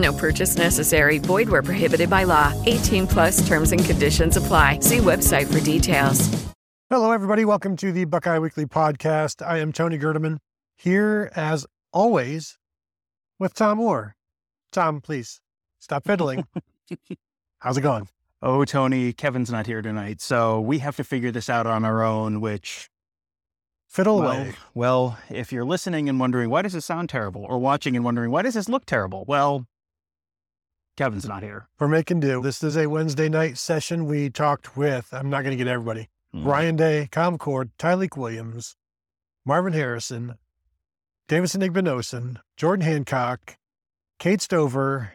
No purchase necessary. Void where prohibited by law. 18 plus terms and conditions apply. See website for details. Hello, everybody. Welcome to the Buckeye Weekly podcast. I am Tony Gerdeman here as always with Tom Orr. Tom, please stop fiddling. How's it going? Oh, Tony, Kevin's not here tonight, so we have to figure this out on our own, which Fiddle well, away. well, if you're listening and wondering why does this sound terrible or watching and wondering why does this look terrible? Well, Kevin's not here. We're making do. This is a Wednesday night session. We talked with, I'm not going to get everybody, Hmm. Ryan Day, Comcord, Tyleik Williams, Marvin Harrison, Davison Igbinosun, Jordan Hancock, Cade Stover,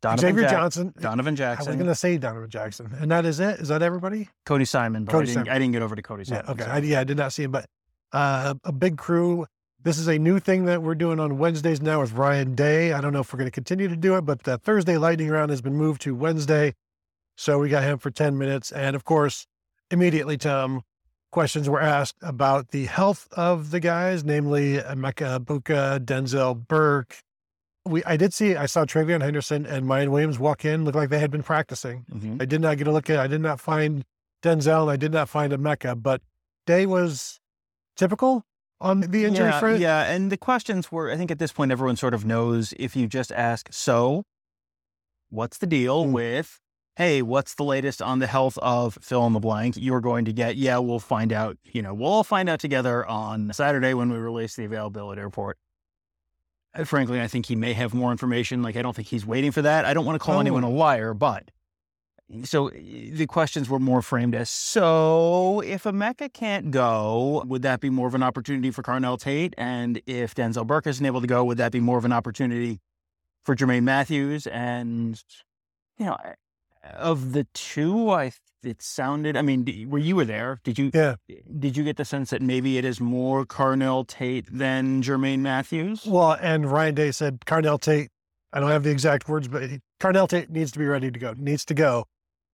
Donovan Xavier Jack- Johnson. Donovan Jackson. I was going to say Donovan Jackson. And that is it? Is that everybody? Cody Simon, but Cody I, didn't, Simon. I didn't get over to Cody Yeah, Simon. okay. so- I, yeah, I did not see him, but uh, a big crew. This is a new thing that we're doing on Wednesdays now with Ryan Day. I don't know if we're going to continue to do it, but the Thursday lightning round has been moved to Wednesday. So we got him for 10 minutes. And of course, immediately, Tom, questions were asked about the health of the guys, namely Emeka Egbuka, Denzel Burke. We, I did see, I saw TreVeyon Henderson and Miyan Williams walk in, look like they had been practicing. Mhm. I did not get a look at. I did not find Denzel, and I did not find Emeka, but Day was typical on the injury yeah, front. Yeah, and the questions were I think at this point everyone sort of knows if you just ask, so what's the deal Mm. with hey, what's the latest on the health of fill in the blank? You're going to get, yeah, we'll find out, you know, we'll all find out together on Saturday when we release the availability report. Frankly, I think he may have more information. Like, I don't think he's waiting for that. I don't want to call Oh. anyone a liar, but so uh, the questions were more framed as so if Emeka can't go, would that be more of an opportunity for Carnell Tate? And if Denzel Burke isn't able to go, would that be more of an opportunity for Jermaine Matthews? And, you know, of the two, I it sounded, I mean, were you were there? Did you Yeah. did you get the sense that maybe it is more Carnell Tate than Jermaine Matthews? Well, and Ryan Day said Carnell Tate, I don't have the exact words, but he, Carnell Tate needs to be ready to go, needs to go.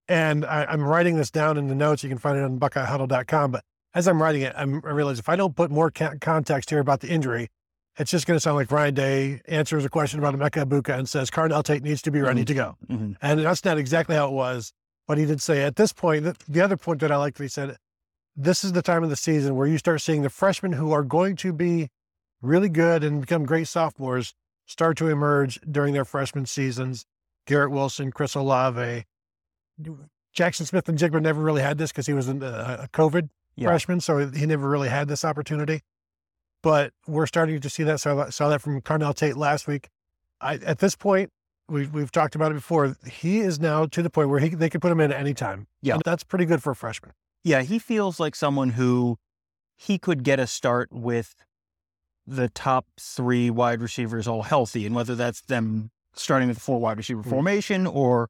And I, I'm writing this down in the notes. You can find it on buckeyehuddle.com. But as I'm writing it, I'm, I realize if I don't put more ca- context here about the injury, it's just going to sound like Ryan Day answers a question about Emeka Egbuka and says Carnell Tate needs to be ready Mhm. to go. Mhm. And that's not exactly how it was. But he did say at this point, th- the other point that I liked, that he said, this is the time of the season where you start seeing the freshmen who are going to be really good and become great sophomores start to emerge during their freshman seasons. Garrett Wilson, Chris Olave, Jaxon Smith-Njigba never really had this because he was a, a COVID Yeah. freshman, so he never really had this opportunity. But we're starting to see that. Saw that, saw that from Carnell Tate last week. I, at this point, we've we've talked about it before. He is now to the point where he they could put him in at any time. Yeah. And that's pretty good for a freshman. Yeah, he feels like someone who he could get a start with the top three wide receivers all healthy, and whether that's them starting with a four wide receiver Mhm. formation or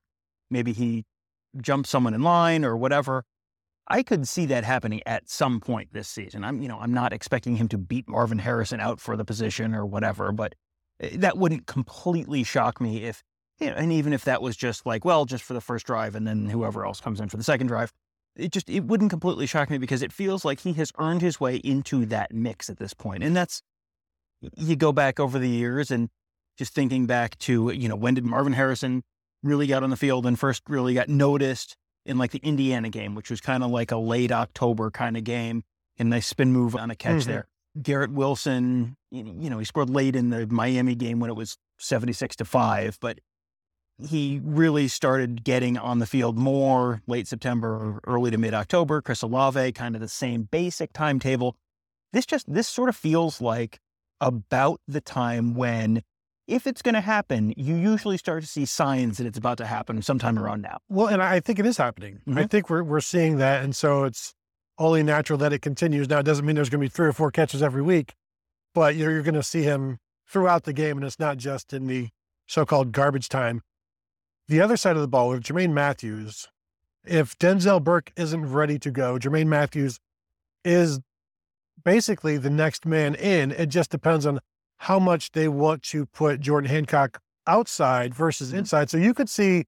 maybe he jumps someone in line or whatever. I could see that happening at some point this season. I'm, you know, I'm not expecting him to beat Marvin Harrison out for the position or whatever, but eh, that wouldn't completely shock me if, you know, and even if that was just like, well, just for the first drive and then whoever else comes in for the second drive, it just it wouldn't completely shock me because it feels like he has earned his way into that mix at this point. And that's you go back over the years and just thinking back to, you know, when did Marvin Harrison really got on the field and first really got noticed in like the Indiana game, which was kind of like a late October kind of game, and nice spin move on a catch Mhm. there. Garrett Wilson, you you know, he scored late in the Miami game when it was 76 to 5, but he really started getting on the field more late September, early to mid October. Chris Olave, kind of the same basic timetable. This just this sort of feels like about the time when if it's going to happen, you usually start to see signs that it's about to happen sometime around now. Well, and I think it is happening. I Mhm. think we're we're seeing that, and so it's only natural that it continues. Now, it doesn't mean there's going to be three or four catches every week, but you're, you're going to see him throughout the game, and it's not just in the so-called garbage time. The other side of the ball with Jermaine Matthews, if Denzel Burke isn't ready to go, Jermaine Matthews is basically the next man in. It just depends on how much they want to put Jordan Hancock outside versus Mhm. inside. So you could see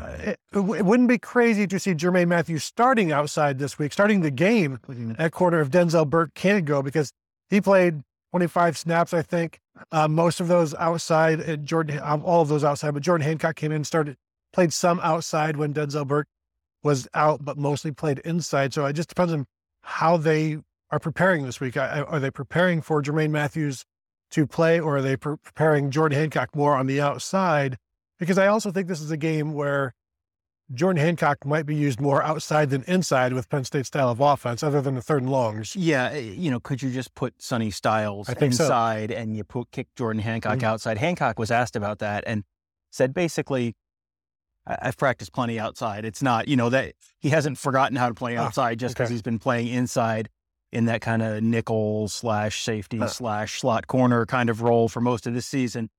it, it wouldn't be crazy to see Jermaine Matthews starting outside this week, starting the game at corner if Denzel Burke can't go because he played 25 snaps, I think. Uh, most of those outside, and Jordan, um, all of those outside, but Jordan Hancock came in, started, played some outside when Denzel Burke was out, but mostly played inside. So it just depends on how they are preparing this week. I- Are they preparing for Jermaine Matthews to play, or are they pre- preparing Jordan Hancock more on the outside? Because I also think this is a game where Jordan Hancock might be used more outside than inside with Penn State's style of offense, other than the third and longs. Yeah, eh, you know, could you just put Sonny Styles I think so. inside and you put kick Jordan Hancock Mhm. outside? Hancock was asked about that and said basically, I've practiced plenty outside. It's not, you know, that he hasn't forgotten how to play Ah, outside just because okay. he's been playing inside in that kind of nickel slash safety Huh. slash slot corner kind of role for most of this season.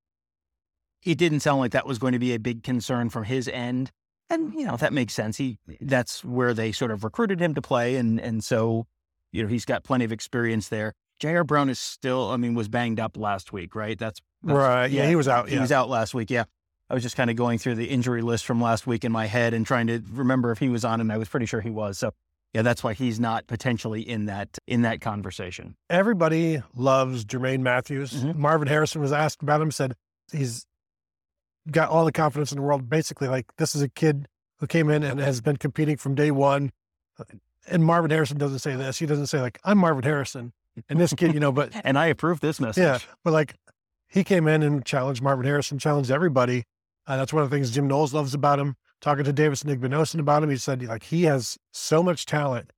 It didn't sound like that was going to be a big concern from his end. And, you know, that makes sense. He that's where they sort of recruited him to play. And and so, you know, he's got plenty of experience there. J.R. Brown is still, I mean, was banged up last week, right? That's, that's Right. Yeah, he was out. he Yeah. was out last week. Yeah. I was just kind of going through the injury list from last week in my head and trying to remember if he was on, and I was pretty sure he was. So, yeah, that's why he's not potentially in that in that conversation. Everybody loves Jermaine Matthews. Mhm. Marvin Harrison was asked about him, said he's got all the confidence in the world. Basically, like this is a kid who came in and has been competing from day one. And Marvin Harrison doesn't say this. He doesn't say like I'm Marvin Harrison and this kid, you know. But And I approve this message. yeah, but like he came in and challenged Marvin Harrison, challenged everybody. Uh, that's one of the things Jim Knowles loves about him. Talking to Davison Igbinosun about him, he said like he has so much talent,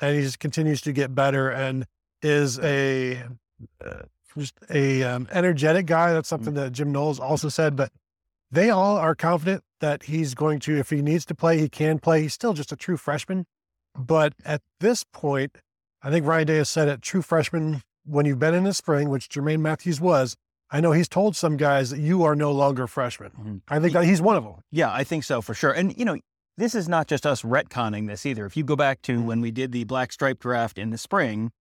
and he just continues to get better and is a uh, just a um, energetic guy. That's something that Jim Knowles also said. But they all are confident that he's going to, if he needs to play, he can play. He's still just a true freshman. But at this point, I think Ryan Day has said it, true freshman, when you've been in the spring, which Jermaine Matthews was, I know he's told some guys that you are no longer freshmen. Mhm. I think that he's one of them. Yeah, I think so for sure. And, you know, this is not just us retconning this either. If you go back to when we did the black stripe draft in the spring,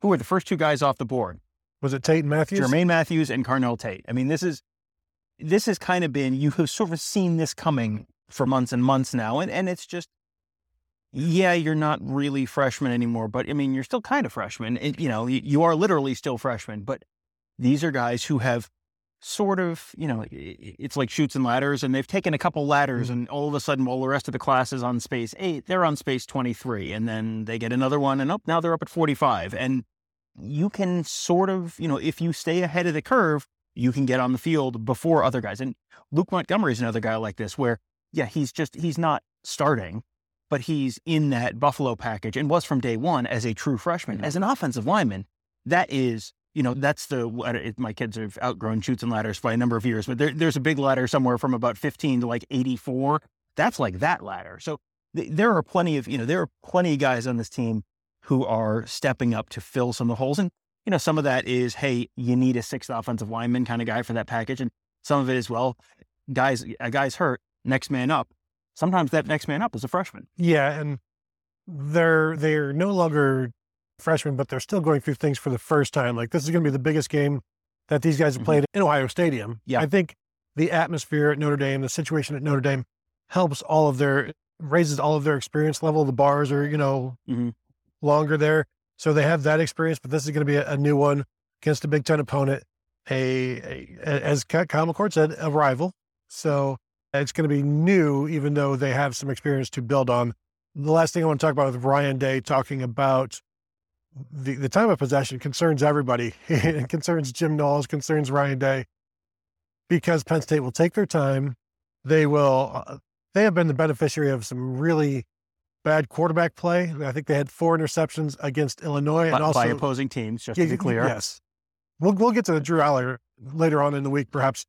who were the first two guys off the board? Was it Tate and Matthews? Jermaine Matthews and Carnell Tate. I mean, this is this has kind of been you have sort of seen this coming for months and months now, and and it's just yeah, you're not really freshmen anymore, but I mean, you're still kind of freshmen. It, you know, you, you are literally still freshmen, but these are guys who have sort of, you know, it's like chutes and ladders, and they've taken a couple ladders, mm-hmm. and all of a sudden, while the rest of the class is on space eight, they're on space 23, and then they get another one, and up now they're up at 45. And you can sort of, you know, if you stay ahead of the curve, you can get on the field before other guys. And Luke Montgomery is another guy like this, where, yeah, he's just, he's not starting, but he's in that Buffalo package and was from day one as a true freshman. Mm-hmm. As an offensive lineman, that is, you know, that's the, it- my kids have outgrown chutes and ladders by a number of years, but there, there's a big ladder somewhere from about 15 to like 84. That's like that ladder. So th- there are plenty of, you know, there are plenty of guys on this team who are stepping up to fill some of the holes. And, you know, some of that is, hey, you need a sixth offensive lineman kind of guy for that package. And some of it is, well, guys, a guy's hurt, next man up. Sometimes that next man up is a freshman. Yeah, and they're they're no longer freshmen, but they're still going through things for the first time. Like this is going to be the biggest game that these guys have Mhm. played in Ohio Stadium. Yeah. I think the atmosphere at Notre Dame, the situation at Notre Dame, helps all of their raises all of their experience level. The bars are you know Mhm. longer there, so they have that experience. But this is going to be a, a new one against a Big Ten opponent. A, a as Kyle McCord said, a rival. So it's going to be new, even though they have some experience to build on. The last thing I want to talk about with Ryan Day talking about the, the time of possession concerns everybody. it concerns Jim Knowles, concerns Ryan Day, because Penn State will take their time. they will. Uh, they have been the beneficiary of some really bad quarterback play. I think they had four interceptions against Illinois by, and also by opposing teams. Just to be clear, Yes, we'll we'll get to the Drew Allar later on in the week, perhaps.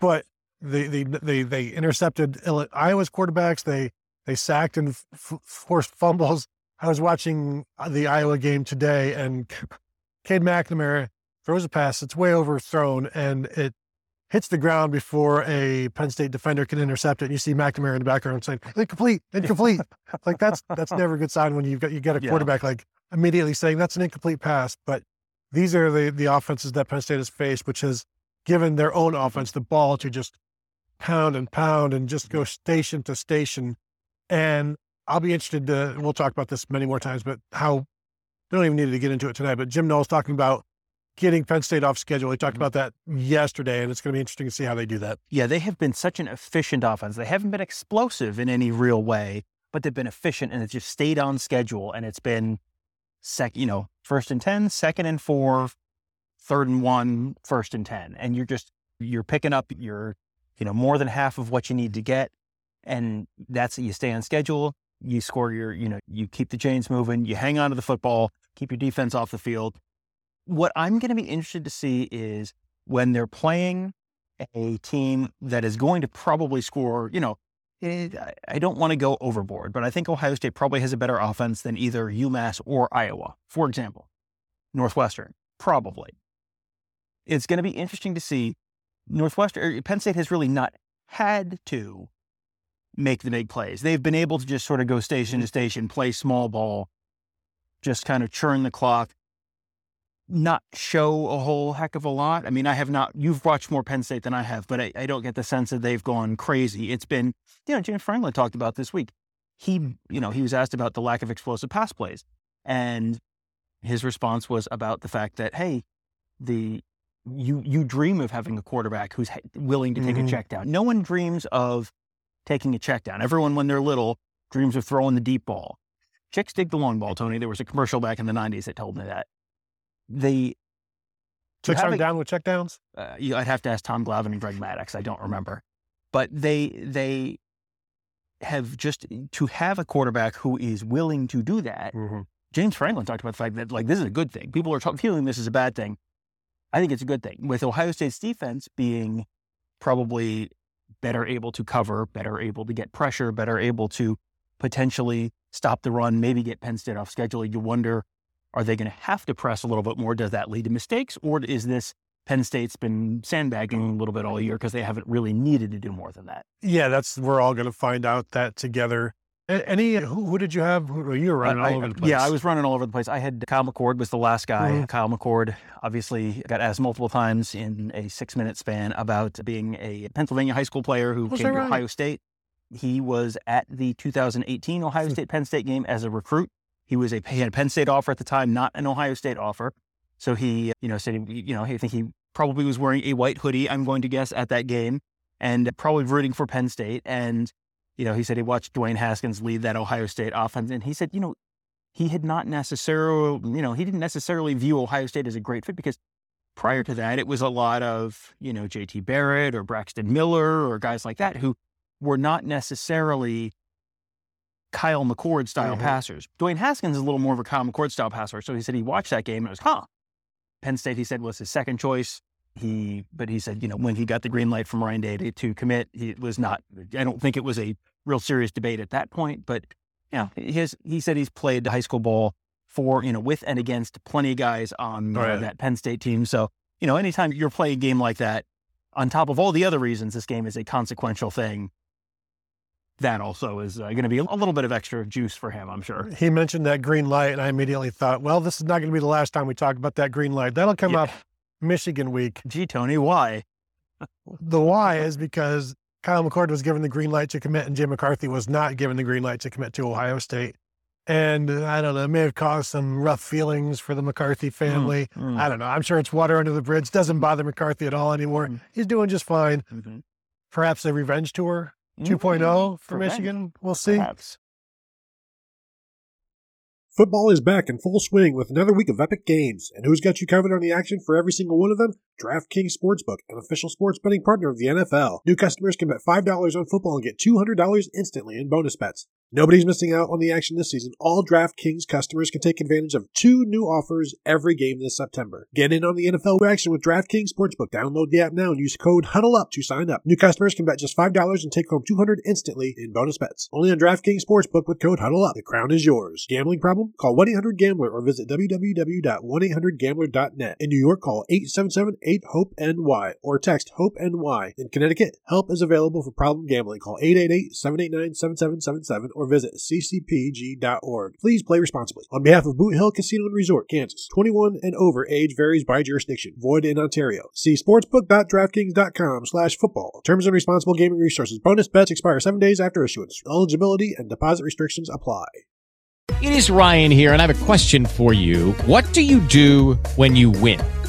But they they they they intercepted Iowa's quarterbacks. They they sacked and f- forced fumbles. I was watching uh, the Iowa game today, and Cade McNamara throws a pass. It's way overthrown, and it hits the ground before a Penn State defender can intercept it. And you see McNamara in the background saying, "Incomplete, incomplete." like that's that's never a good sign when you've got you get a Yeah. quarterback like immediately saying that's an incomplete pass. But these are the the offenses that Penn State has faced, which has given their own offense the ball to just pound and pound and just go station to station. And I'll be interested to, we'll talk about this many more times, but how, we don't even need to get into it tonight, but Jim Knowles talking about getting Penn State off schedule. He talked mm-hmm. about that yesterday, and it's going to be interesting to see how they do that. Yeah, they have been such an efficient offense. They haven't been explosive in any real way, but they've been efficient and it's just stayed on schedule. And it's been sec, you know, first and 10, second and four, third and one, first and 10. And you're just, you're picking up your, you know, more than half of what you need to get. And that's. You stay on schedule. You score your, you know, you keep the chains moving. You hang on to the football, keep your defense off the field. What I'm going to be interested to see is when they're playing a team that is going to probably score, you know, it, I- don't want to go overboard, but I think Ohio State probably has a better offense than either UMass or Iowa, for example. Northwestern, probably. It's going to be interesting to see. Northwestern, er, Penn State has really not had to make the big plays. They've been able to just sort of go station to station, play small ball, just kind of churn the clock, not show a whole heck of a lot. I mean, I have not, you've watched more Penn State than I have, but I, I don't get the sense that they've gone crazy. It's been, you know, James Franklin talked about this week. He, you know, he was asked about the lack of explosive pass plays. And his response was about the fact that, hey, the, you, you dream of having a quarterback who's willing to take Mhm. a check down. No one dreams of taking a check down. Everyone, when they're little, dreams of throwing the deep ball. Chicks dig the long ball, Tony. There was a commercial back in the 90s that told me that. They, to Checks have are a- down with check downs. uh, you, I'd have to ask Tom Glavine and Greg Maddux. I don't remember, but they they have just to have a quarterback who is willing to do that. James Franklin talked about the fact that like this is a good thing. People are t- feeling this is a bad thing. I think it's a good thing. With Ohio State's defense being probably better able to cover, better able to get pressure, better able to potentially stop the run, maybe get Penn State off schedule. You wonder, are they going to have to press a little bit more? Does that lead to mistakes, or is this Penn State's been sandbagging a little bit all year because they haven't really needed to do more than that? Yeah, that's, we're all going to find out that together. Any, who, who did you have? Who, you were running I- all over the place. Yeah, I was running all over the place. I had Kyle McCord was the last guy. Mhm. Kyle McCord obviously got asked multiple times in a six minute span about being a Pennsylvania high school player who Was came to right? Ohio State. He was at the 2018 Hmm. Ohio State Penn State game as a recruit. He was a he had a Penn State offer at the time, not an Ohio State offer. So he, you know, said he, you know, I think he probably was wearing a white hoodie. I'm going to guess at that game, and probably rooting for Penn State. And you know, he said he watched Dwayne Haskins lead that Ohio State offense, and he said, you know, he had not necessarily, you know, he didn't necessarily view Ohio State as a great fit because prior to that, it was a lot of, you know, JT Barrett or Braxton Miller or guys like that who were not necessarily Kyle McCord style Mhm. passers. Dwayne Haskins is a little more of a Kyle McCord style passer. So he said he watched that game and it was, huh. Penn State, he said, was his second choice. He, but he said, you know, when he got the green light from Ryan Day to, to commit, it was not, I don't think it was a real serious debate at that point, but you know, his, he said he's played high school ball for, you know, with and against plenty of guys on uh, Right. that Penn State team. So, you know, anytime you're playing a game like that, on top of all the other reasons this game is a consequential thing, that also is uh, going to be a little bit of extra juice for him, I'm sure. He mentioned that green light, and I immediately thought, well, this is not going to be the last time we talk about that green light. That'll come Yeah. up Michigan week. Gee, Tony, why? The why is because Kyle McCord was given the green light to commit, and Jim McCarthy was not given the green light to commit to Ohio State. And uh, I don't know, it may have caused some rough feelings for the McCarthy family. Mm. I don't know. I'm sure it's water under the bridge. Doesn't bother McCarthy at all anymore. Mm. He's doing just fine. Mhm. Perhaps a revenge tour Mm, 2.0 for revenge, Michigan. We'll see. Perhaps. Football is back in full swing with another week of epic games. And who's got you covered on the action for every single one of them? DraftKings Sportsbook, an official sports betting partner of the NFL. New customers can bet $5 on football and get $200 instantly in bonus bets. Nobody's missing out on the action this season. All DraftKings customers can take advantage of two new offers every game this September. Get in on the NFL action with DraftKings Sportsbook. Download the app now and use code HUDDLEUP to sign up. New customers can bet just $5 and take home 200 instantly in bonus bets. Only on DraftKings Sportsbook with code HUDDLEUP. The crown is yours. Gambling problem? Call 1-800-GAMBLER or visit www.1800gambler.net. In New York, call 877-8-HOPE-NY or text HOPE-NY. In Connecticut, help is available for problem gambling. Call 888-789-7777 or visit ccpg.org. Please play responsibly. On behalf of Boot Hill Casino and Resort, Kansas, 21 and over age varies by jurisdiction. Void in Ontario. See sportsbook.draftkings.com slash football. Terms and responsible gaming resources. Bonus bets expire seven days after issuance. Eligibility and deposit restrictions apply. It is Ryan here, and I have a question for you. What do you do when you win?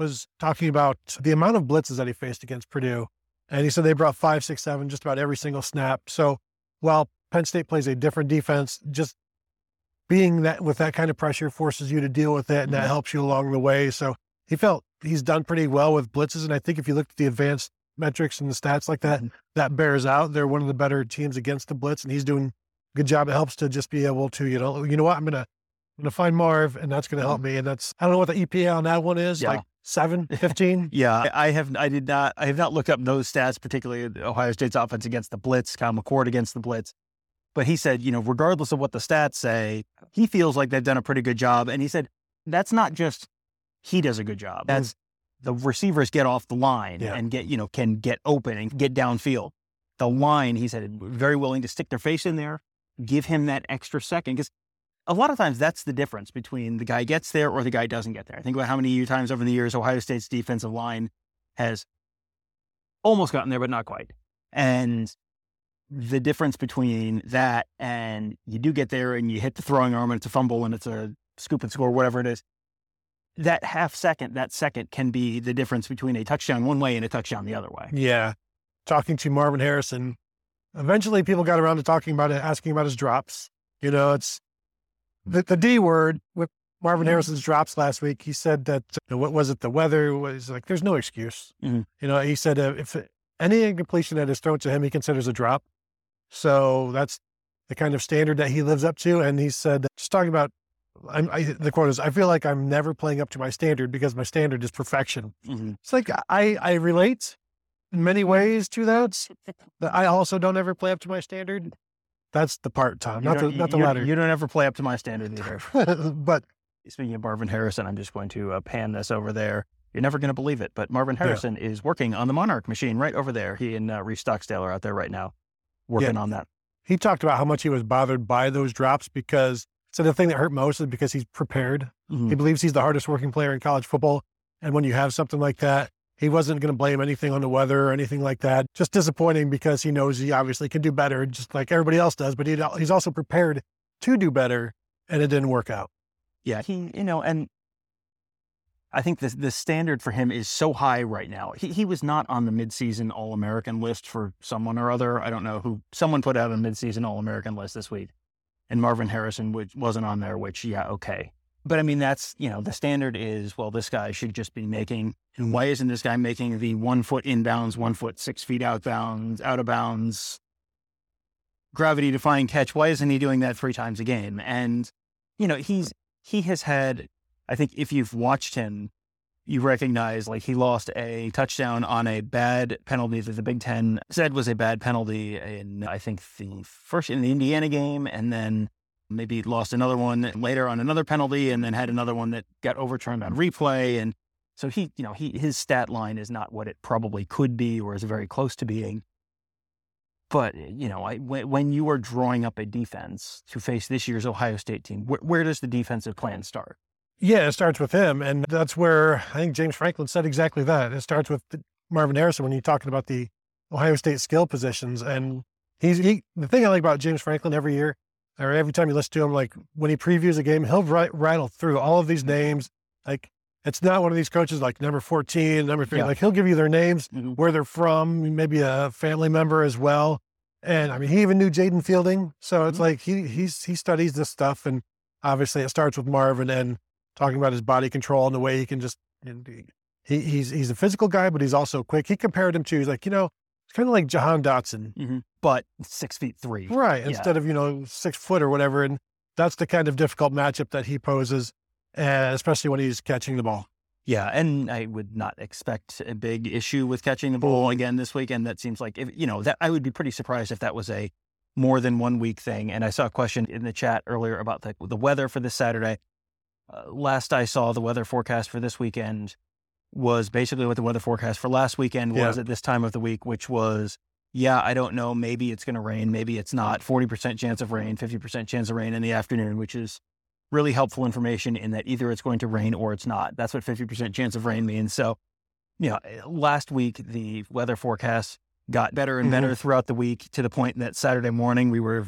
was talking about the amount of blitzes that he faced against Purdue and he said they brought five, six, seven just about every single snap. So while Penn State plays a different defense, just being that with that kind of pressure forces you to deal with it and that mm-hmm. helps you along the way. So he felt he's done pretty well with blitzes. And I think if you look at the advanced metrics and the stats like that, mm-hmm. that bears out. They're one of the better teams against the blitz, and he's doing a good job. It helps to just be able to, you know, you know what, I'm gonna I'm gonna find Marv, and that's gonna help mm-hmm. me. And that's I don't know what the EPA on that one is. Yeah. Like seven, 15? yeah, I have. I did not. I have not looked up those stats, particularly Ohio State's offense against the blitz, Kyle McCord against the blitz. But he said, you know, regardless of what the stats say, he feels like they've done a pretty good job. And he said that's not just he does a good job. That's mm. the receivers get off the line yeah. and get you know can get open and get downfield. The line, he said, very willing to stick their face in there, give him that extra second because a lot of times that's the difference between the guy gets there or the guy doesn't get there. I think about how many times over the years Ohio State's defensive line has almost gotten there, but not quite. And the difference between that and you do get there and you hit the throwing arm and it's a fumble and it's a scoop and score, whatever it is, that half second, that second can be the difference between a touchdown one way and a touchdown the other way. Yeah. Talking to Marvin Harrison, eventually people got around to talking about it, asking about his drops. You know, it's the, the D word with Marvin. Harrison's drops last week, he said that, what was it? The weather was like, there's no excuse. Mm-hmm. You know, he said uh, if any incompletion that is thrown to him, he considers a drop. So that's the kind of standard that he lives up to. And he said, just talking about, I, the quote is, I feel like I'm never playing up to my standard because my standard is perfection. Mm-hmm. It's like, I, I relate in many ways to that. that I also don't ever play up to my standard. That's the part, Tom, not the not the latter. You don't ever play up to my standard either. but speaking of Marvin Harrison, I'm just going to uh, pan this over there. You're never going to believe it, but Marvin Harrison yeah. is working on the Monarch machine right over there. He and uh, Reese Stocksdale are out there right now working yeah. on that. He talked about how much he was bothered by those drops because so the thing that hurt most is because he's prepared. Mm-hmm. He believes he's the hardest working player in college football, and when you have something like that, he wasn't going to blame anything on the weather or anything like that. Just disappointing because he knows he obviously can do better, just like everybody else does. But he, he's also prepared to do better, and it didn't work out. Yeah, he, you know, and I think the the standard for him is so high right now. He he was not on the midseason All American list for someone or other. I don't know who. Someone put out a midseason All American list this week, and Marvin Harrison which wasn't on there. Which yeah, okay. But I mean, that's, you know, the standard is, well, this guy should just be making, and why isn't this guy making the one foot inbounds, one foot six feet outbounds, out of bounds, gravity defying catch? Why isn't he doing that three times a game? And, you know, he's, he has had, I think if you've watched him, you recognize like he lost a touchdown on a bad penalty that the Big Ten said was a bad penalty in, I think, the first in the Indiana game. And then maybe lost another one later on another penalty and then had another one that got overturned on replay. And so he, you know, he, his stat line is not what it probably could be or is very close to being. But, eh, you know, I, when, you are drawing up a defense to face this year's Ohio State team, where, where does the defensive plan start? Yeah, it starts with him. And that's where I think James Franklin said exactly that. It starts with Marvin Harrison when you're talking about the Ohio State skill positions. And he's he, the thing I like about James Franklin every year, or every time you listen to him, like when he previews a game, he'll write, rattle through all of these names. Like it's not one of these coaches like number 14, number three. Yeah. Like he'll give you their names, Mhm. where they're from, maybe a family member as well. And I mean, he even knew Jayden Fielding. So it's Mhm. like he he's he studies this stuff. And obviously it starts with Marvin and talking about his body control and the way he can just he he's he's a physical guy, but he's also quick. He compared him to he's like, you know, it's kind of like Jahan Dotson. Mhm. But six feet three. Right. Yeah. Instead of, you know, six foot or whatever. And that's the kind of difficult matchup that he poses, uh, especially when he's catching the ball. Yeah, and I would not expect a big issue with catching the ball again this weekend. That seems like if you know that I would be pretty surprised if that was a more than one week thing. And I saw a question in the chat earlier about the the weather for this Saturday. Uh, last I saw, the weather forecast for this weekend was basically what the weather forecast for last weekend was Yeah. at this time of the week, which was yeah, I don't know, maybe it's going to rain, maybe it's not. Forty percent chance of rain, fifty percent chance of rain in the afternoon, which is really helpful information in that either it's going to rain or it's not. That's what 50% chance of rain means. So, you know, eh, last week the weather forecast got better and mm-hmm. better throughout the week to the point that Saturday morning we were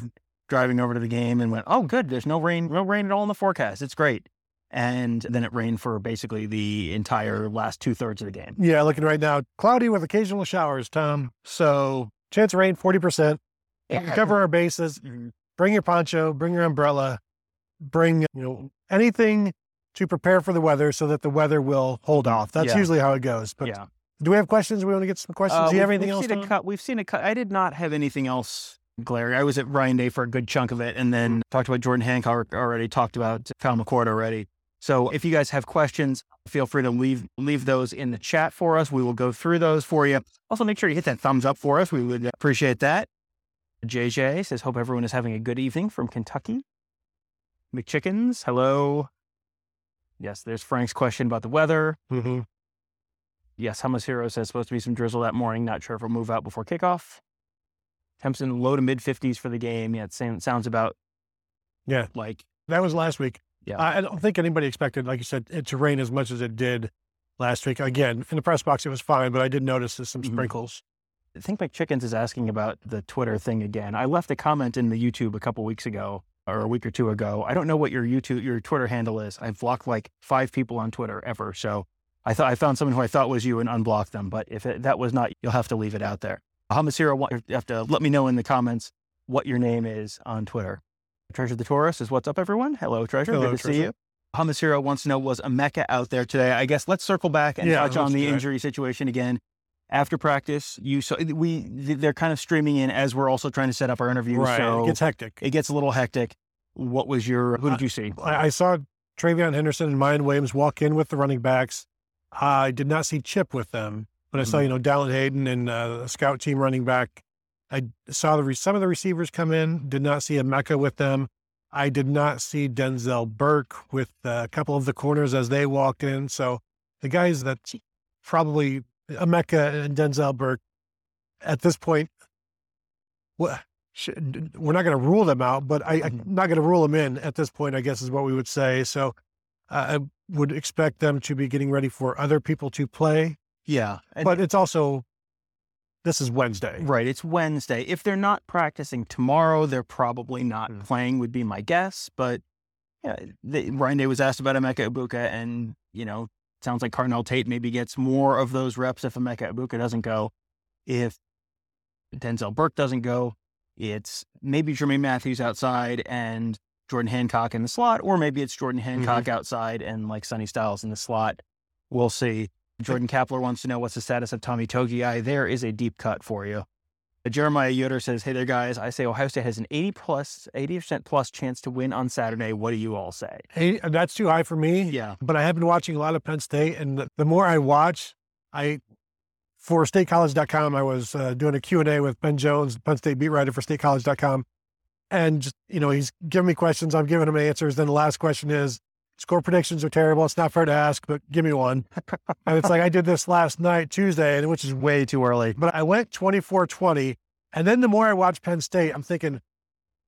driving over to the game and went, "Oh, good, there's no rain, no rain at all in the forecast. It's great." And then it rained for basically the entire last two thirds of the game. Yeah, looking right now, cloudy with occasional showers, Tom. So chance of rain, 40%. Cover our bases. Bring your poncho, bring your umbrella, bring, you know, anything to prepare for the weather so that the weather will hold off. That's Yeah. usually how it goes. But yeah. do we have questions? We want to get some questions. Uh, do you have we've- anything we've else? Seen a cut, we've seen a cut. I did not have anything else glaring. I was at Ryan Day for a good chunk of it, and then talked about Jordan Hancock already. Talked about Cal McCord already. So if you guys have questions, feel free to leave leave those in the chat for us. We will go through those for you. Also, make sure you hit that thumbs up for us. We would appreciate that. JJ says, "Hope everyone is having a good evening from Kentucky." McChickens, hello. Yes, there's Frank's question about the weather. Mhm. Yes, Hummus Hero says supposed to be some drizzle that morning. Not sure if it'll move out before kickoff. Temps in low to mid 50s for the game. Yeah, it sounds about Yeah. like That was last week. Yeah. I don't think anybody expected, like you said, it to rain as much as it did last week. Again, in the press box, it was fine, but I did notice there's some Mhm. sprinkles. I think McChickens is asking about the Twitter thing again. I left a comment in the YouTube a couple weeks ago or a week or two ago. I don't know what your YouTube your Twitter handle is. I've blocked like five people on Twitter ever. So I thought I found someone who I thought was you and unblocked them. But if it, that was not, you'll have to leave it out there. Hamasira, you have to let me know in the comments what your name is on Twitter. Treasure the Taurus is what's up, everyone. Hello, Treasure. Hello, Good to see you. Hamasira wants to know was Emeka out there today? I guess let's circle back and Yeah, touch on let's the do it. injury situation again after practice. You saw we they're kind of streaming in as we're also trying to set up our interview. Right. So it gets hectic. it gets a little hectic. What was your? Who did you see? I, I saw TreVeyon Henderson and Miyan Williams walk in with the running backs. I did not see Chip with them, but I saw, Mhm. you know, Dallan Hayden and uh, the scout team running back. I saw the some of the receivers come in, did not see Emeka with them. I did not see Denzel Burke with uh, a couple of the corners as they walked in. So the guys that probably Emeka and Denzel Burke at this point, we're not going to rule them out, but I, I'm not going to rule them in at this point, I guess is what we would say. So I would expect them to be getting ready for other people to play, Yeah, and- but it's also, this is Wednesday. Right. It's Wednesday. If they're not practicing tomorrow, they're probably not Hmm. playing, would be my guess. But yeah, the, Ryan Day was asked about Emeka Egbuka, and, you know, sounds like Carnell Tate maybe gets more of those reps if Emeka Egbuka doesn't go. If Denzel Burke doesn't go, it's maybe Jermaine Matthews outside and Jordan Hancock in the slot, or maybe it's Jordan Hancock outside and like Sonny Styles in the slot. We'll see. Jordan Kapler wants to know what's the status of Tommy Togiai. There is a deep cut for you. Uh, Jeremiah Yoder says, "Hey there, guys. I say Ohio State has an eighty plus, eighty percent plus chance to win on Saturday. What do you all say?" Hey, that's too high for me. Yeah, but I have been watching a lot of Penn State, and the, the more I watch, I for StateCollege.com, I was uh, doing a Q and A with Ben Jones, Penn State beat writer for StateCollege.com, and just, you know he's giving me questions, I'm giving him answers. Then the last question is, score predictions are terrible. It's not fair to ask, but give me one. and it's like I did this last night, Tuesday, which is way too early. but I went 24-20, and then the more I watch Penn State, I'm thinking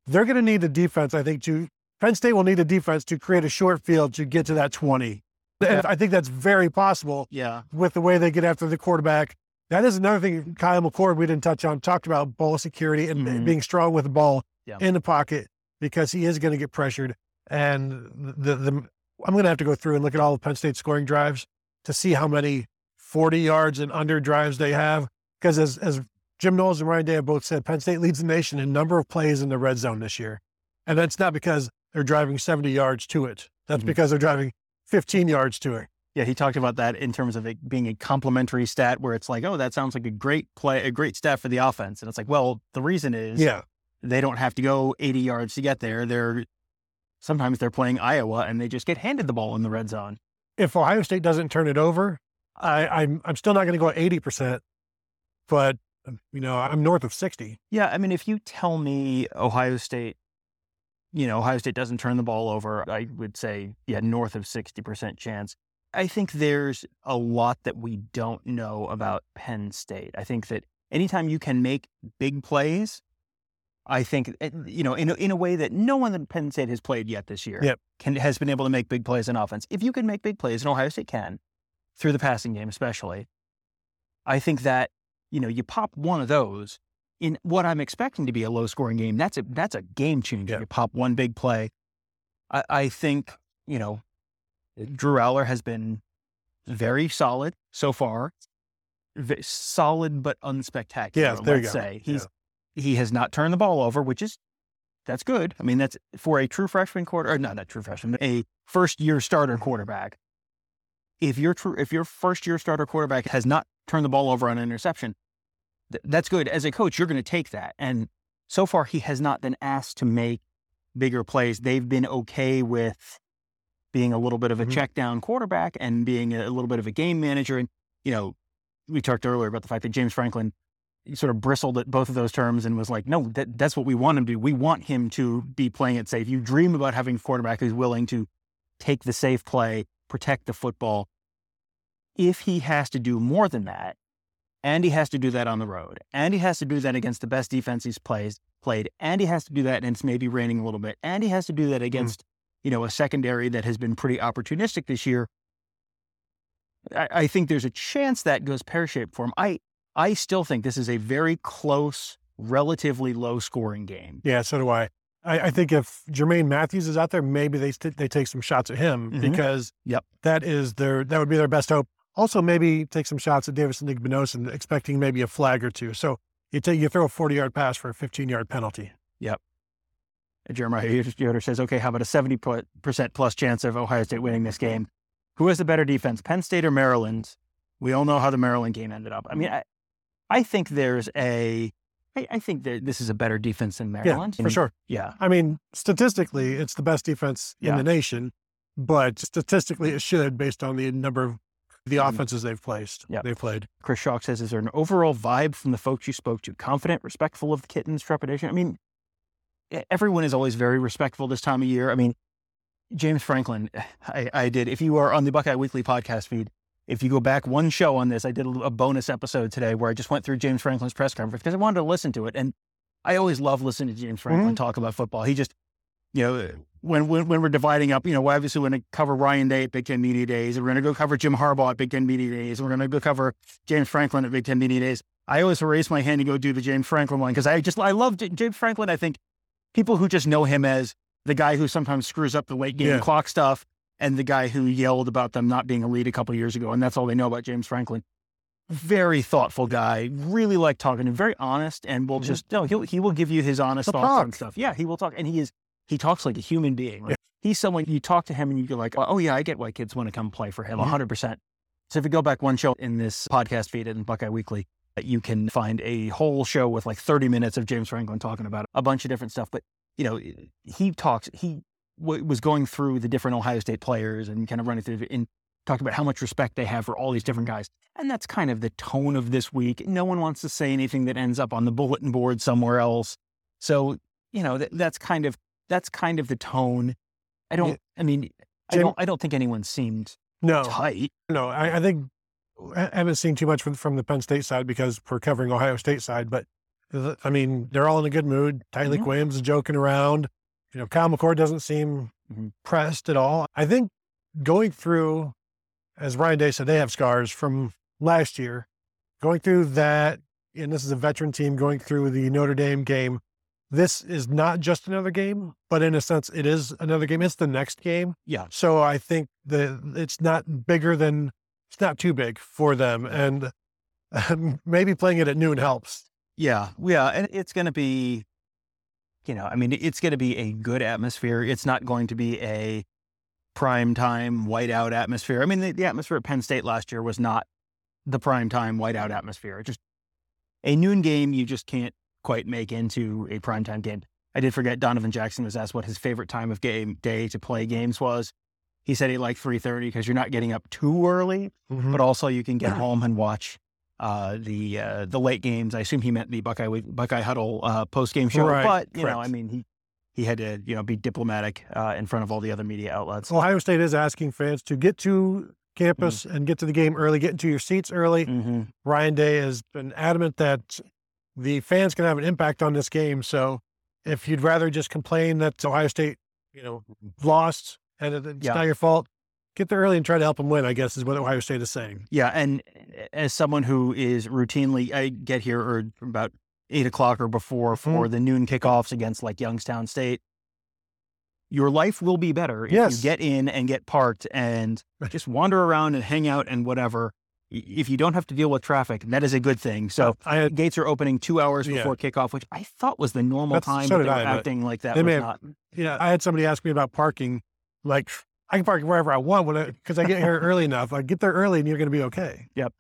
they're going to need the defense, I think, to Penn State will need a defense to create a short field to get to that 20. And I think that's very possible Yeah. with the way they get after the quarterback. That is another thing Kyle McCord we didn't touch on, talked about ball security and Mhm. being strong with the ball Yeah. in the pocket because he is going to get pressured. And the, the I'm going to have to go through and look at all the Penn State scoring drives to see how many 40 yards and under drives they have. Because as, as Jim Knowles and Ryan Day have both said, Penn State leads the nation in number of plays in the red zone this year. And that's not because they're driving 70 yards to it. That's Mhm. because they're driving 15 yards to it. Yeah, he talked about that in terms of it being a complementary stat where it's like, oh, that sounds like a great play, a great stat for the offense. And it's like, well, the reason is Yeah. they don't have to go 80 yards to get there. They're sometimes they're playing Iowa and they just get handed the ball in the red zone. if Ohio State doesn't turn it over, I, I'm I'm still not going to go at eighty percent, but um, you know I'm north of sixty. Yeah, I mean, if you tell me Ohio State, you know, Ohio State doesn't turn the ball over, I would say, yeah, north of 60% chance. I think there's a lot that we don't know about Penn State. I think that anytime you can make big plays, I think, eh, you know, in a, in a way that no one that Penn State has played yet this year Yep. can, has been able to make big plays in offense. If you can make big plays, and Ohio State can, through the passing game especially, I think that, you know, you pop one of those in what I'm expecting to be a low scoring game, that's a that's a game changer. Yeah. You pop one big play. I, I think, you know, Drew Allar has been very solid so far. V- solid but unspectacular. Yeah, there you go. say. He's he has not turned the ball over, which is that's good. I mean, that's for a true freshman quarter or not a true freshman, a first year starter quarterback. If your true if your first year starter quarterback has not turned the ball over on an interception, th- that's good. As a coach, you're going to take that. And so far, he has not been asked to make bigger plays. They've been okay with being a little bit of a Mhm. check down quarterback and being a little bit of a game manager. And, you know, we talked earlier about the fact that James Franklin sort of bristled at both of those terms and was like, no, that, that's what we want him to do. We want him to be playing it safe. You dream about having a quarterback who's willing to take the safe play, protect the football. If he has to do more than that, and he has to do that on the road, and he has to do that against the best defense he's plays, played, and he has to do that and it's maybe raining a little bit, and he has to do that hmm. against, you know, a secondary that has been pretty opportunistic this year. I, I think there's a chance that goes pear shaped for him. I I still think this is a very close, relatively low scoring game. Yeah, so do I. I, I think if Jermaine Matthews is out there, maybe they st- they take some shots at him Mhm. because Yep. that is their that would be their best hope. Also, maybe take some shots at Davison Igbinosun, expecting maybe a flag or two. So you take you throw a forty yard pass for a fifteen yard penalty. Yep. Jeremiah Yoder says, okay, how about a 70% plus chance of Ohio State winning this game? Who has the better defense, Penn State or Maryland? We all know how the Maryland game ended up. I mean, I, I think there's a, I, I think that this is a better defense than Maryland. Yeah, for sure. Yeah. I mean, statistically, it's the best defense in the nation, but statistically, it should based on the number of the Mhm. offenses they've placed. Yep. They've played. Chris Shock says, is there an overall vibe from the folks you spoke to? Confident, respectful of the kittens, trepidation? I mean, everyone is always very respectful this time of year. I mean, James Franklin, I, I did, if you are on the Buckeye Weekly podcast feed, if you go back one show on this, I did a, bonus episode today where I just went through James Franklin's press conference because I wanted to listen to it. And I always love listening to James Franklin mm-hmm. talk about football. He just, you know, when, when when we're dividing up, you know, we're obviously going to cover Ryan Day at Big Ten Media Days, we're going to go cover Jim Harbaugh at Big Ten Media Days, and we're going to go cover James Franklin at Big Ten Media Days. I always raise my hand to go do the James Franklin one because I just I love James Franklin. I think people who just know him as the guy who sometimes screws up the late game Yeah. clock stuff, and the guy who yelled about them not being elite a couple years ago, and that's all they know about James Franklin. Very thoughtful guy, really like talking, and very honest, and will Mhm. just no, he'll he will give you his honest He'll thoughts on stuff. Yeah, he will talk, and he is he talks like a human being. Like, Yeah. He's someone you talk to him and you go like, oh yeah, I get why kids want to come play for him, Mhm. hundred percent. So if you go back one show in this podcast feed in Buckeye Weekly, you can find a whole show with like thirty minutes of James Franklin talking about a bunch of different stuff. But you know, he talks. He w- was going through the different Ohio State players and kind of running through and talked about how much respect they have for all these different guys. And that's kind of the tone of this week. No one wants to say anything that ends up on the bulletin board somewhere else. So, you know, that, that's kind of that's kind of the tone. I don't. I mean I don't I don't think anyone seemed No, tight. no, I, I think I haven't seen too much from, from the Penn State side because we're covering Ohio State side. But I mean, they're all in a good mood. Tyleik Mhm. Williams is joking around. You know, Kyle McCord doesn't seem Mhm. pressed at all. I think going through, as Ryan Day said, they have scars from last year. Going through that, and this is a veteran team going through the Notre Dame game. This is not just another game, but in a sense, it is another game. It's the next game. Yeah. So I think that it's not bigger than it's not too big for them, and um, maybe playing it at noon helps. Yeah, yeah, and it's going to be, you know, I mean, it's going to be a good atmosphere. It's not going to be a prime time whiteout atmosphere. I mean, the, the atmosphere at Penn State last year was not the prime time whiteout atmosphere. It's just a noon game, you just can't quite make into a prime time game. I did forget Donovan Jackson was asked what his favorite time of game day to play games was. He said he liked 3:30 because you're not getting up too early, mm-hmm. but also you can get home and watch uh, the uh, the late games. I assume he meant the Buckeye Buckeye Huddle uh, post game show, Right, but you know. I mean, he he had to you know be diplomatic uh, in front of all the other media outlets. Ohio State is asking fans to get to campus and get to the game early, get into your seats early. hmm Ryan Day has been adamant that the fans can have an impact on this game. So if you'd rather just complain that Ohio State, you know, lost and it's Yeah. not your fault, get there early and try to help them win, I guess is what Ohio State is saying. Yeah, and as someone who is routinely, I get here or about eight o'clock or before Mm-hmm. for the noon kickoffs against like Youngstown State. Your life will be better if Yes. you get in and get parked and just wander around and hang out and whatever. If you don't have to deal with traffic, that is a good thing. So I had, gates are opening two hours Yeah. before kickoff, which I thought was the normal That's- time. so did I, acting like that they was may have- not. yeah, I had somebody ask me about parking. Like, I can park wherever I want when because I, get here early enough. I get there early and you're going to be okay. Yep.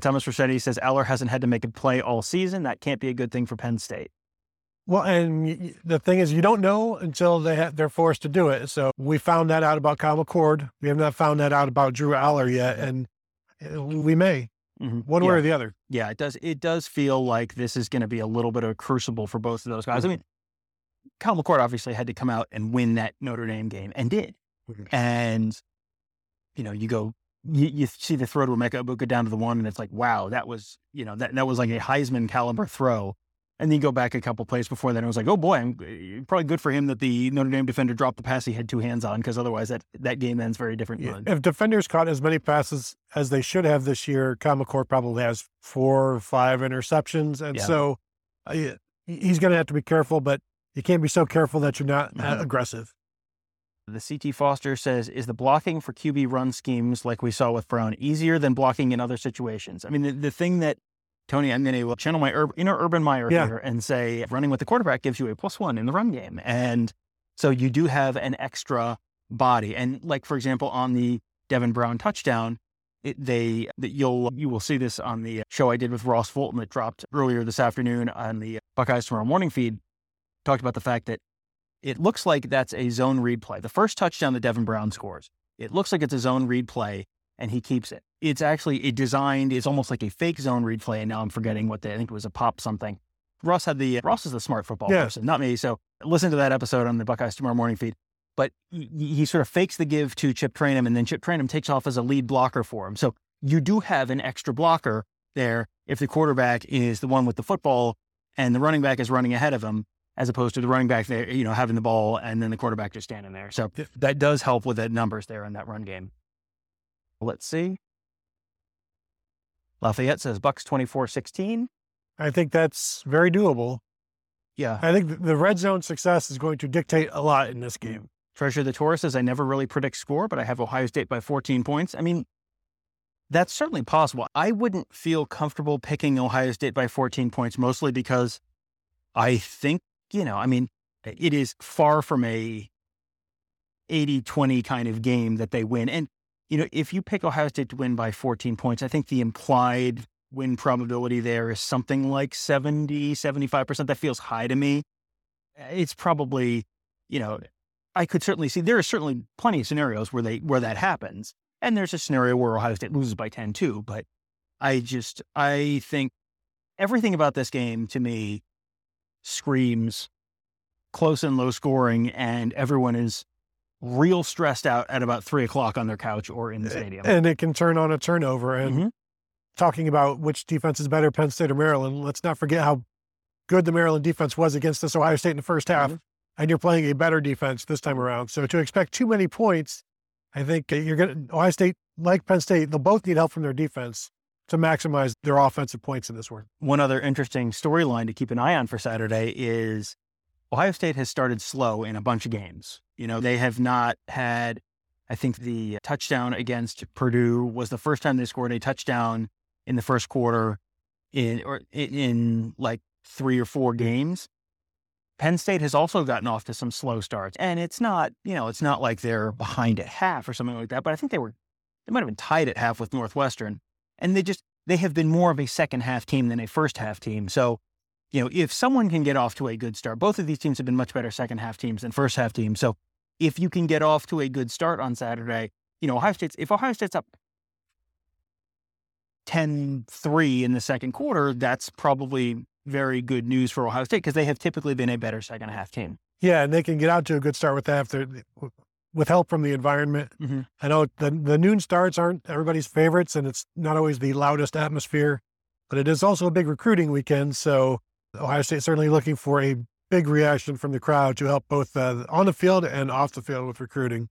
Thomas Rossetti says Allar hasn't had to make a play all season. That can't be a good thing for Penn State. Well, and the thing is, you don't know until they ha- they're forced to do it. So we found that out about Kyle McCord. We have not found that out about Drew Allar yet, and we may Mhm. one Yeah. way or the other. Yeah, it does. It does feel like this is going to be a little bit of a crucible for both of those guys. I mean, Kyle McCord obviously had to come out and win that Notre Dame game and did. Mhm. And you know, you go, you, you see the throw to Emeka Egbuka down to the one, and it's like, wow, that was you know that that was like a Heisman caliber throw. And then you go back a couple plays before that, and it was like, oh boy, I'm, eh, probably good for him that the Notre Dame defender dropped the pass he had two hands on, because otherwise that that game ends very different. Yeah. If defenders caught as many passes as they should have this year, McCord probably has four or five interceptions, and Yeah. so uh, he's going to have to be careful. But you can't be so careful that you're not aggressive. The CT Foster says, is the blocking for QB run schemes like we saw with Brown easier than blocking in other situations? I mean, the, the thing that, Tony, I'm going to channel my ur- inner Urban Meyer Yeah. here and say running with the quarterback gives you a plus one in the run game. And so you do have an extra body. And like, for example, on the Devin Brown touchdown, it, they that you'll you will see this on the show I did with Ross Fulton that dropped earlier this afternoon on the Buckeyes Tomorrow Morning feed. Talked about the fact that it looks like that's a zone read play. The first touchdown that Devin Brown scores, it looks like it's a zone read play, and he keeps it. It's actually a designed. It's almost like a fake zone read play, and now I'm forgetting what they. I think it was a pop something. Ross had the Ross is the smart football Yeah. person, not me. So listen to that episode on the Buckeyes Tomorrow Morning feed. But he, he sort of fakes the give to Chip Trayanum, and then Chip Trayanum takes off as a lead blocker for him. So you do have an extra blocker there if the quarterback is the one with the football and the running back is running ahead of him, as opposed to the running back there, you know, having the ball and then the quarterback just standing there. So that does help with the numbers there in that run game. Let's see. Lafayette says Bucks 24-16. I think that's very doable. Yeah. I think the red zone success is going to dictate a lot in this mm-hmm. game. Treasure the Taurus says I never really predict score, but I have Ohio State by 14 points. I mean, that's certainly possible. I wouldn't feel comfortable picking Ohio State by 14 points, mostly because I think, you know, I mean, it is far from a 80 20 kind of game that they win. And, you know, if you pick Ohio State to win by 14 points, I think the implied win probability there is something like 70, 75%. That feels high to me. Eh, it's probably, you know, I could certainly see there are certainly plenty of scenarios where they where that happens. And there's a scenario where Ohio State loses by 10 too. But I just I think everything about this game to me screams close and low scoring and everyone is real stressed out at about three o'clock on their couch or in the stadium. And it can turn on a turnover. And Mhm. talking about which defense is better, Penn State or Maryland, let's not forget how good the Maryland defense was against this Ohio State in the first half, and you're playing a better defense this time around. So to expect too many points, I think you're going to Ohio State, like Penn State, they'll both need help from their defense to maximize their offensive points in this one. One other interesting storyline to keep an eye on for Saturday is Ohio State has started slow in a bunch of games. You know, they have not had, I think the touchdown against Purdue was the first time they scored a touchdown in the first quarter in or in, like three or four games. Penn State has also gotten off to some slow starts. And it's not, you know, it's not like they're behind at half or something like that, but I think they were they might have been tied at half with Northwestern. And they just they have been more of a second half team than a first half team. So, you know, if someone can get off to a good start, both of these teams have been much better second half teams than first half teams. So if you can get off to a good start on Saturday, you know, Ohio State's if Ohio State's up 10-3 in the second quarter, that's probably very good news for Ohio State because they have typically been a better second half team. Yeah, and they can get out to a good start with that if they're with help from the environment. Mm-hmm. I know the the noon starts aren't everybody's favorites, and it's not always the loudest atmosphere, but it is also a big recruiting weekend. So Ohio State is certainly looking for a big reaction from the crowd to help both uh, on the field and off the field with recruiting.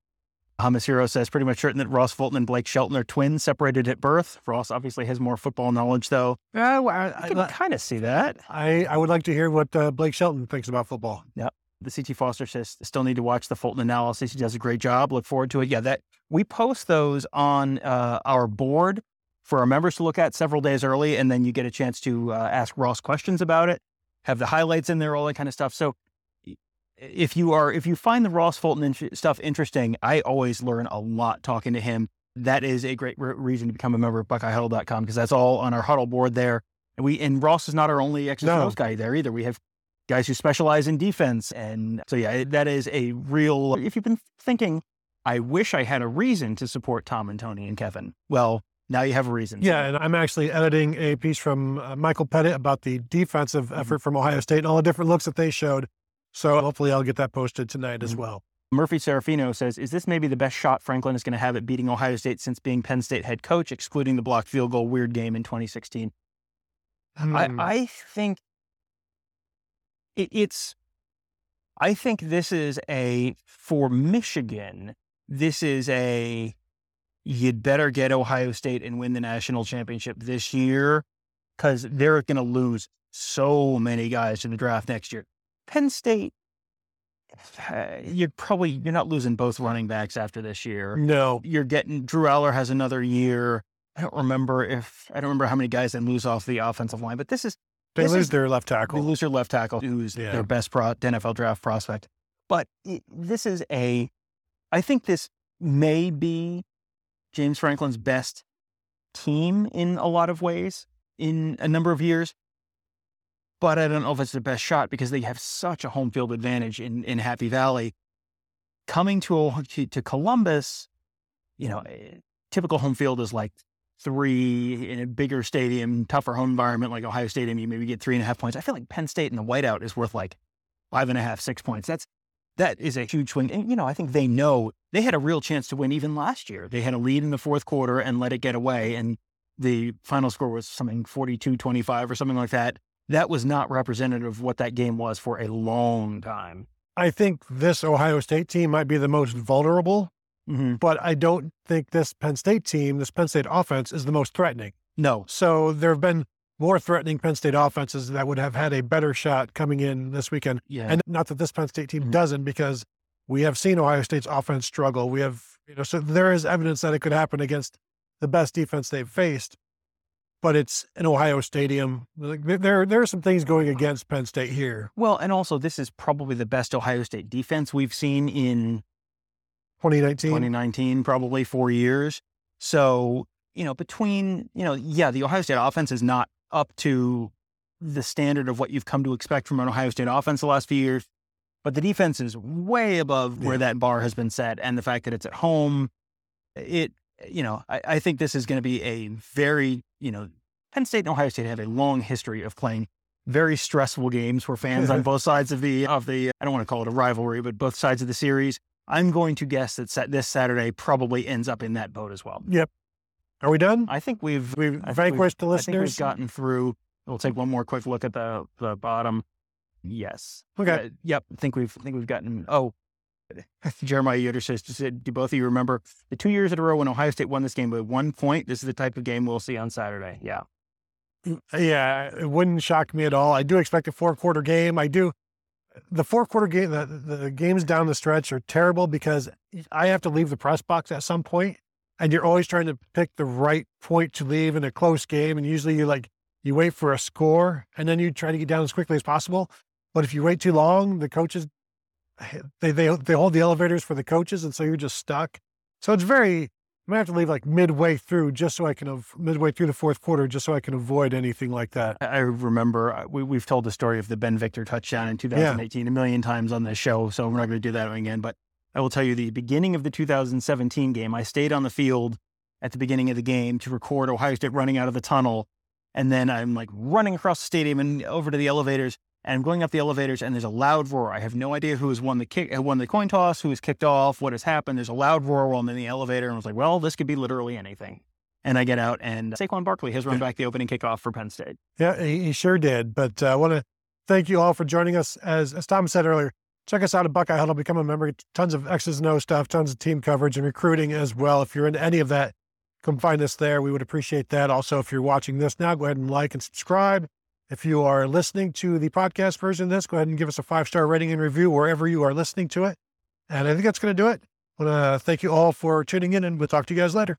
Hamas Hero says pretty much certain that Ross Fulton and Blake Shelton are twins separated at birth. Ross obviously has more football knowledge, though. Yeah, well, I, I can kind of see that. I, I would like to hear what uh, Blake Shelton thinks about football. Yep. The CT Foster says still need to watch the Fulton analysis. He does a great job. Look forward to it. Yeah, that we post those on uh, our board for our members to look at several days early, and then you get a chance to uh, ask Ross questions about it. Have the highlights in there, all that kind of stuff. So if you are if you find the Ross Fulton stuff interesting, I always learn a lot talking to him. That is a great re- reason to become a member of BuckeyeHuddle.com because that's all on our huddle board there. And we and Ross is not our only No. no. guy there either. We have guys who specialize in defense, and so yeah, that is a real. If you've been thinking, I wish I had a reason to support Tom and Tony and Kevin. Well, now you have a reason. Yeah, and I'm actually editing a piece from uh, Michael Pettit about the defensive effort from Ohio State and all the different looks that they showed. So hopefully I'll get that posted tonight as Mhm. well. Murphy Serafino says, Is this maybe the best shot Franklin is going to have at beating Ohio State since being Penn State head coach, excluding the blocked field goal weird game in 2016? Hmm. I, I think it, it's, I think this is a, for Michigan, this is a, you'd better get Ohio State and win the national championship this year because they're going to lose so many guys to the draft next year. Penn State, you're probably you're not losing both running backs after this year. no, You're getting Drew Allar has another year. I don't remember if I don't remember how many guys they lose off the offensive line, but this is they This lose is- their left tackle. they lose their left tackle, who's Yeah. their best pro, NFL draft prospect. But it, this is a, I think this may be James Franklin's best team in a lot of ways in a number of years. But I don't know if it's the best shot because they have such a home field advantage in, in Happy Valley. Coming to, to to Columbus, you know, eh, typical home field is like three in a bigger stadium, tougher home environment like Ohio Stadium. You maybe get three and a half points. I feel like Penn State in the whiteout is worth like five and a half, six points. That's that is a huge swing. And you know, I think they know they had a real chance to win even last year. They had a lead in the fourth quarter and let it get away, and the final score was something 42-25 or something like that. That was not representative of what that game was for a long time. I think this Ohio State team might be the most vulnerable, Mm-hmm. but I don't think this Penn State team, this Penn State offense, is the most threatening. No, So there have been more threatening Penn State offenses that would have had a better shot coming in this weekend. yeah, And not that this Penn State team Mhm. doesn't, because we have seen Ohio State's offense struggle. We have, you know, so there is evidence that it could happen against the best defense they've faced. But it's an Ohio Stadium. Like, there, there are some things going against Penn State here. Well, and also this is probably the best Ohio State defense we've seen in 2019. 2019, probably four years. So, you know, between, you know, yeah, the Ohio State offense is not up to the standard of what you've come to expect from an Ohio State offense the last few years, but the defense is way above where Yeah. that bar has been set. And the fact that it's at home, it, you know, I, I think this is going to be a very, you know, Penn State and Ohio State have a long history of playing very stressful games for fans on both sides of the of the I don't want to call it a rivalry, but both sides of the series. I'm going to guess that this Saturday probably ends up in that boat as well. Yep. Are we done? I think we've We've vanquished the I think we've listeners. gotten through We'll take one more quick look at the the bottom. Yes. Okay. Uh, yep. I think we've I think we've gotten. Oh, Jeremiah Yoder says, said, "Do both of you remember the two years in a row when Ohio State won this game by one point? This is the type of game we'll see on Saturday." Yeah. Yeah, it wouldn't shock me at all. I do expect a four quarter game. I do. The four quarter game, the, the games down the stretch are terrible because I have to leave the press box at some point, and you're always trying to pick the right point to leave in a close game. And usually you like you wait for a score and then you try to get down as quickly as possible. But if you wait too long, the coaches they they they hold the elevators for the coaches, and so you're just stuck. So it's very I might have to leave like midway through just so I can av- midway through the fourth quarter just so I can avoid anything like that. I remember uh, we, we've told the story of the Ben Victor touchdown in 2018 a million times on this show, so we're not going to do that again. But I will tell you the beginning of the 2017 game, I stayed on the field at the beginning of the game to record Ohio State running out of the tunnel. And then I'm like running across the stadium and over to the elevators. And I'm going up the elevators, and there's a loud roar. I have no idea who has won the kick, who won the coin toss, who has kicked off, what has happened. There's a loud roar while I'm in the elevator, and I was like, "Well, this could be literally anything." And I get out, and Saquon Barkley has run back the opening kickoff for Penn State. Yeah, he, sure did. But uh, I want to thank you all for joining us. As as Tom said earlier, check us out at Buckeye Huddle. Become a member. Tons of X's and O stuff. Tons of team coverage and recruiting as well. If you're into any of that, come find us there. We would appreciate that. Also, if you're watching this now, go ahead and like and subscribe. If you are listening to the podcast version of this, go ahead and give us a five star rating and review wherever you are listening to it. And I think that's going to do it. I want to thank you all for tuning in, and we'll talk to you guys later.